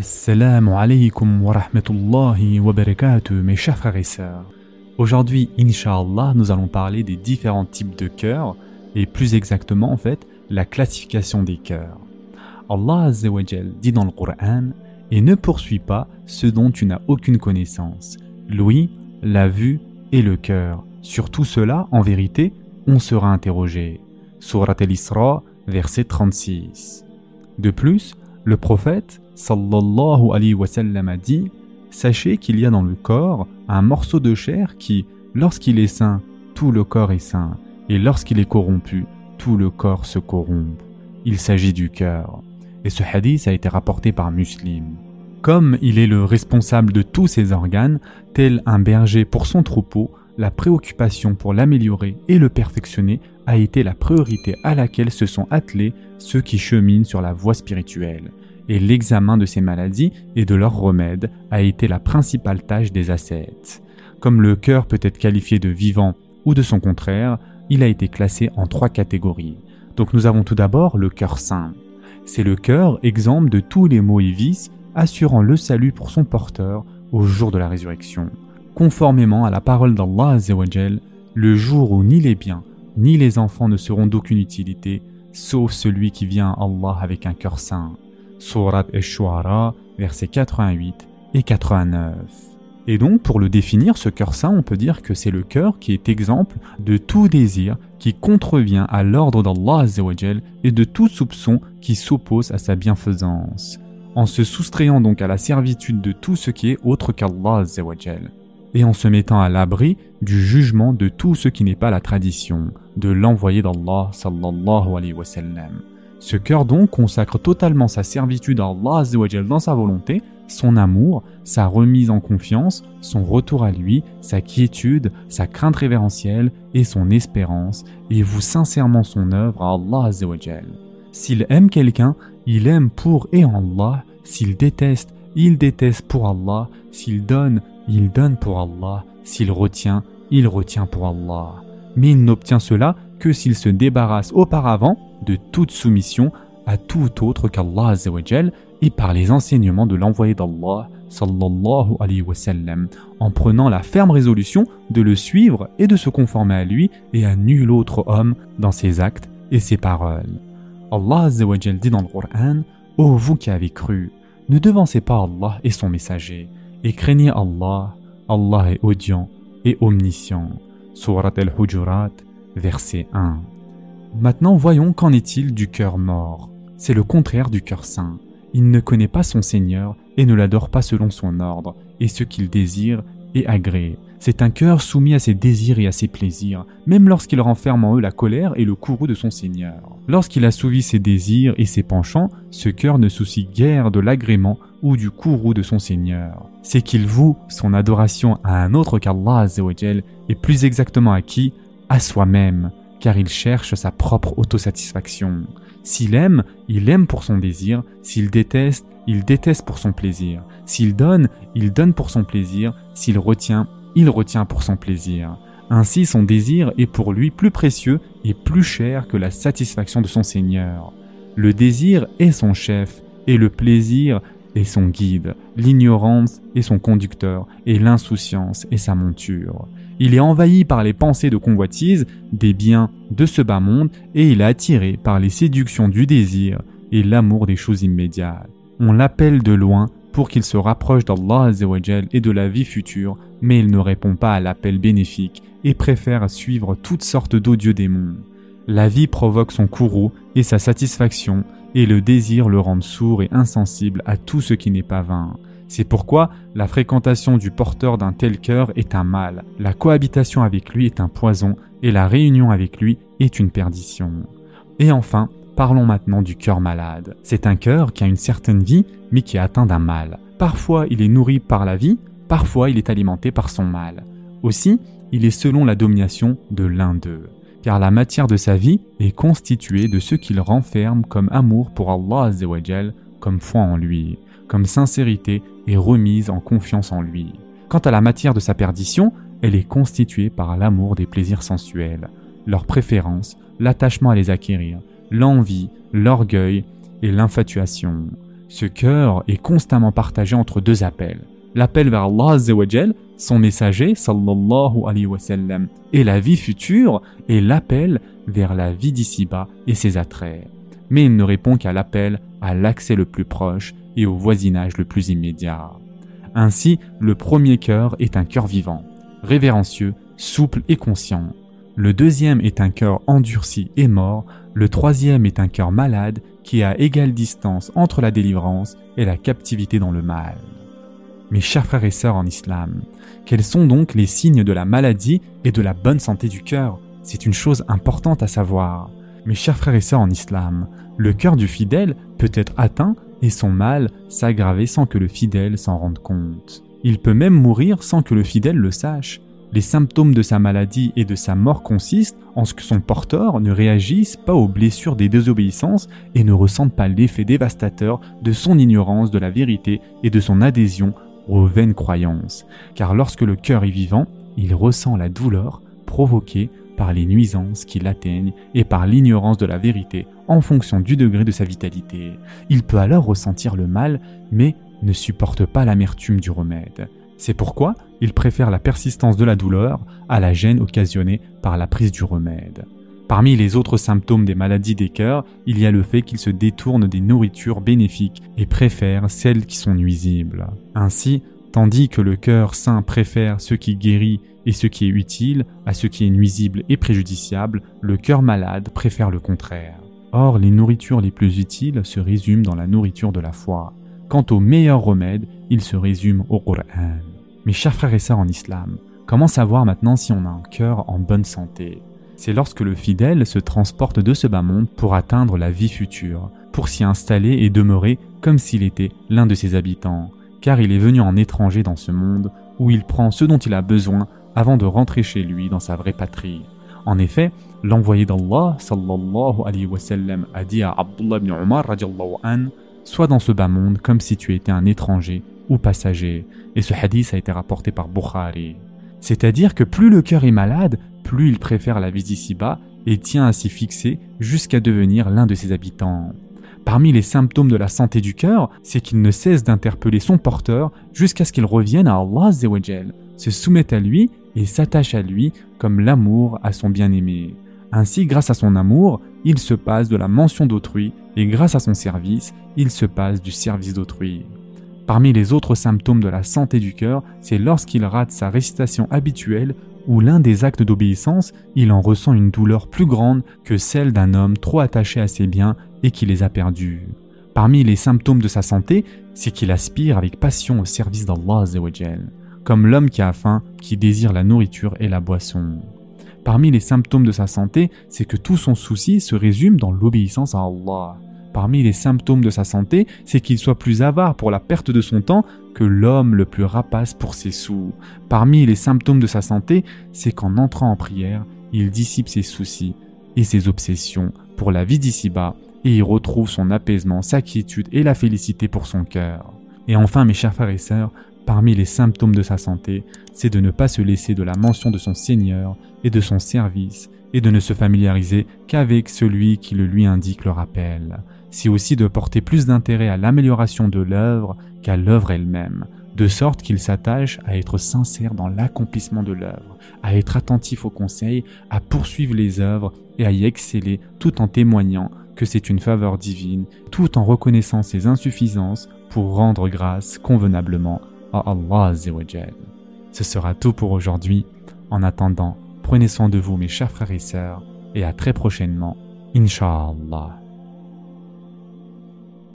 Assalamu alaikum wa rahmatullahi wa barakatuh, mes chers frères et sœurs. Aujourd'hui, Inch'Allah, nous allons parler des différents types de cœurs et plus exactement en fait la classification des cœurs. Allah Azzawajal dit dans le Coran Et ne poursuis pas ce dont tu n'as aucune connaissance, l'ouïe, la vue et le cœur. Sur tout cela, en vérité, on sera interrogé. Surat al-Isra, verset 36. De plus, le prophète sallallahu alayhi wa sallam a dit Sachez qu'il y a dans le corps un morceau de chair qui, lorsqu'il est sain, tout le corps est sain, et lorsqu'il est corrompu, tout le corps se corrompt. Il s'agit du cœur. Et ce hadith a été rapporté par Muslim. Comme il est le responsable de tous ses organes, tel un berger pour son troupeau, la préoccupation pour l'améliorer et le perfectionner a été la priorité à laquelle se sont attelés ceux qui cheminent sur la voie spirituelle. Et l'examen de ces maladies et de leurs remèdes a été la principale tâche des ascètes. Comme le cœur peut être qualifié de vivant ou de son contraire, il a été classé en trois catégories. Donc nous avons tout d'abord le cœur saint. C'est le cœur exempt de tous les maux et vices, assurant le salut pour son porteur au jour de la résurrection conformément à la parole d'Allah le jour où ni les biens ni les enfants ne seront d'aucune utilité, sauf celui qui vient à Allah avec un cœur saint. Surat Esh-Shu'ara, versets 88 et 89. Et donc, pour le définir, ce cœur saint, on peut dire que c'est le cœur qui est exemple de tout désir qui contrevient à l'ordre d'Allah et de tout soupçon qui s'oppose à sa bienfaisance, en se soustrayant donc à la servitude de tout ce qui est autre qu'Allah et en se mettant à l'abri du jugement de tout ce qui n'est pas la tradition de l'envoyé d'Allah sallallahu alayhi wa sallam. Ce cœur donc consacre totalement sa servitude à Allah dans sa volonté, son amour, sa remise en confiance, son retour à lui, sa quiétude, sa crainte révérentielle et son espérance, et voue sincèrement son œuvre à Allah S'il aime quelqu'un, il aime pour et en Allah, s'il déteste, il déteste pour Allah, s'il donne, il donne pour Allah, s'il retient, il retient pour Allah. Mais il n'obtient cela que s'il se débarrasse auparavant de toute soumission à tout autre qu'Allah et par les enseignements de l'envoyé d'Allah sallallahu alayhi wa en prenant la ferme résolution de le suivre et de se conformer à lui et à nul autre homme dans ses actes et ses paroles. Allah dit dans le Coran Ô vous qui avez cru, ne devancez pas Allah et son messager, et craignez Allah, Allah est audient et omniscient. Surat al-Hujurat, verset 1. Maintenant voyons qu'en est-il du cœur mort. C'est le contraire du cœur saint. Il ne connaît pas son Seigneur et ne l'adore pas selon son ordre, et ce qu'il désire est agréé. C'est un cœur soumis à ses désirs et à ses plaisirs, même lorsqu'il renferme en eux la colère et le courroux de son Seigneur. Lorsqu'il assouvi ses désirs et ses penchants, ce cœur ne soucie guère de l'agrément ou du courroux de son Seigneur. C'est qu'il voue son adoration à un autre qu'Allah et plus exactement à qui? À soi-même, car il cherche sa propre autosatisfaction. S'il aime, il aime pour son désir, s'il déteste, il déteste pour son plaisir. S'il donne, il donne pour son plaisir, s'il retient, il retient pour son plaisir. Ainsi son désir est pour lui plus précieux et plus cher que la satisfaction de son Seigneur. Le désir est son chef, et le plaisir est son guide, l'ignorance est son conducteur, et l'insouciance est sa monture. Il est envahi par les pensées de convoitise des biens de ce bas monde, et il est attiré par les séductions du désir et l'amour des choses immédiates. On l'appelle de loin pour qu'il se rapproche d'Allah et de la vie future, mais il ne répond pas à l'appel bénéfique et préfère suivre toutes sortes d'odieux démons. La vie provoque son courroux et sa satisfaction, et le désir le rend sourd et insensible à tout ce qui n'est pas vain. C'est pourquoi la fréquentation du porteur d'un tel cœur est un mal, la cohabitation avec lui est un poison, et la réunion avec lui est une perdition. Et enfin, Parlons maintenant du cœur malade. C'est un cœur qui a une certaine vie, mais qui est atteint d'un mal. Parfois, il est nourri par la vie, parfois, il est alimenté par son mal. Aussi, il est selon la domination de l'un d'eux. Car la matière de sa vie est constituée de ce qu'il renferme comme amour pour Allah comme foi en lui, comme sincérité et remise en confiance en lui. Quant à la matière de sa perdition, elle est constituée par l'amour des plaisirs sensuels, leur préférence, l'attachement à les acquérir, l'envie, l'orgueil et l'infatuation. Ce cœur est constamment partagé entre deux appels. L'appel vers Allah son messager sallallahu alayhi et la vie future, et l'appel vers la vie d'ici-bas et ses attraits. Mais il ne répond qu'à l'appel à l'accès le plus proche et au voisinage le plus immédiat. Ainsi, le premier cœur est un cœur vivant, révérencieux, souple et conscient. Le deuxième est un cœur endurci et mort, le troisième est un cœur malade qui est à égale distance entre la délivrance et la captivité dans le mal. Mes chers frères et sœurs en islam, quels sont donc les signes de la maladie et de la bonne santé du cœur? C'est une chose importante à savoir. Mes chers frères et sœurs en islam, le cœur du fidèle peut être atteint et son mal s'aggraver sans que le fidèle s'en rende compte. Il peut même mourir sans que le fidèle le sache. Les symptômes de sa maladie et de sa mort consistent en ce que son porteur ne réagisse pas aux blessures des désobéissances et ne ressente pas l'effet dévastateur de son ignorance de la vérité et de son adhésion aux vaines croyances. Car lorsque le cœur est vivant, il ressent la douleur provoquée par les nuisances qui l'atteignent et par l'ignorance de la vérité en fonction du degré de sa vitalité. Il peut alors ressentir le mal, mais ne supporte pas l'amertume du remède. C'est pourquoi il préfère la persistance de la douleur à la gêne occasionnée par la prise du remède. Parmi les autres symptômes des maladies des cœurs, il y a le fait qu'il se détourne des nourritures bénéfiques et préfère celles qui sont nuisibles. Ainsi, tandis que le cœur sain préfère ce qui guérit et ce qui est utile à ce qui est nuisible et préjudiciable, le cœur malade préfère le contraire. Or, les nourritures les plus utiles se résument dans la nourriture de la foi. Quant au meilleur remède, il se résume au Qur'an. Mes chers frères et sœurs en islam, comment savoir maintenant si on a un cœur en bonne santé? C'est lorsque le fidèle se transporte de ce bas monde pour atteindre la vie future, pour s'y installer et demeurer comme s'il était l'un de ses habitants, car il est venu en étranger dans ce monde où il prend ce dont il a besoin avant de rentrer chez lui dans sa vraie patrie. En effet, l'envoyé d'Allah sallallahu alayhi wa sallam a dit à Abdullah ibn Umar an, Sois dans ce bas monde comme si tu étais un étranger ou passager. Et ce hadith a été rapporté par Bukhari. C'est-à-dire que plus le cœur est malade, plus il préfère la vie d'ici-bas et tient à s'y fixer jusqu'à devenir l'un de ses habitants. Parmi les symptômes de la santé du cœur, c'est qu'il ne cesse d'interpeller son porteur jusqu'à ce qu'il revienne à Allah se soumette à lui et s'attache à lui comme l'amour à son bien-aimé. Ainsi, grâce à son amour, il se passe de la mention d'autrui et grâce à son service, il se passe du service d'autrui. Parmi les autres symptômes de la santé du cœur, c'est lorsqu'il rate sa récitation habituelle ou l'un des actes d'obéissance, il en ressent une douleur plus grande que celle d'un homme trop attaché à ses biens et qui les a perdus. Parmi les symptômes de sa santé, c'est qu'il aspire avec passion au service d'Allah comme l'homme qui a faim, qui désire la nourriture et la boisson. Parmi les symptômes de sa santé, c'est que tout son souci se résume dans l'obéissance à Allah. Parmi les symptômes de sa santé, c'est qu'il soit plus avare pour la perte de son temps que l'homme le plus rapace pour ses sous. Parmi les symptômes de sa santé, c'est qu'en entrant en prière, il dissipe ses soucis et ses obsessions pour la vie d'ici-bas et y retrouve son apaisement, sa quiétude et la félicité pour son cœur. Et enfin, mes chers frères et sœurs, Parmi les symptômes de sa santé, c'est de ne pas se laisser de la mention de son Seigneur et de son service, et de ne se familiariser qu'avec celui qui le lui indique le rappel. C'est aussi de porter plus d'intérêt à l'amélioration de l'œuvre qu'à l'œuvre elle-même, de sorte qu'il s'attache à être sincère dans l'accomplissement de l'œuvre, à être attentif aux conseils, à poursuivre les œuvres et à y exceller tout en témoignant que c'est une faveur divine, tout en reconnaissant ses insuffisances pour rendre grâce convenablement à Allah Ce sera tout pour aujourd'hui. En attendant, prenez soin de vous mes chers frères et sœurs et à très prochainement, Inch'Allah.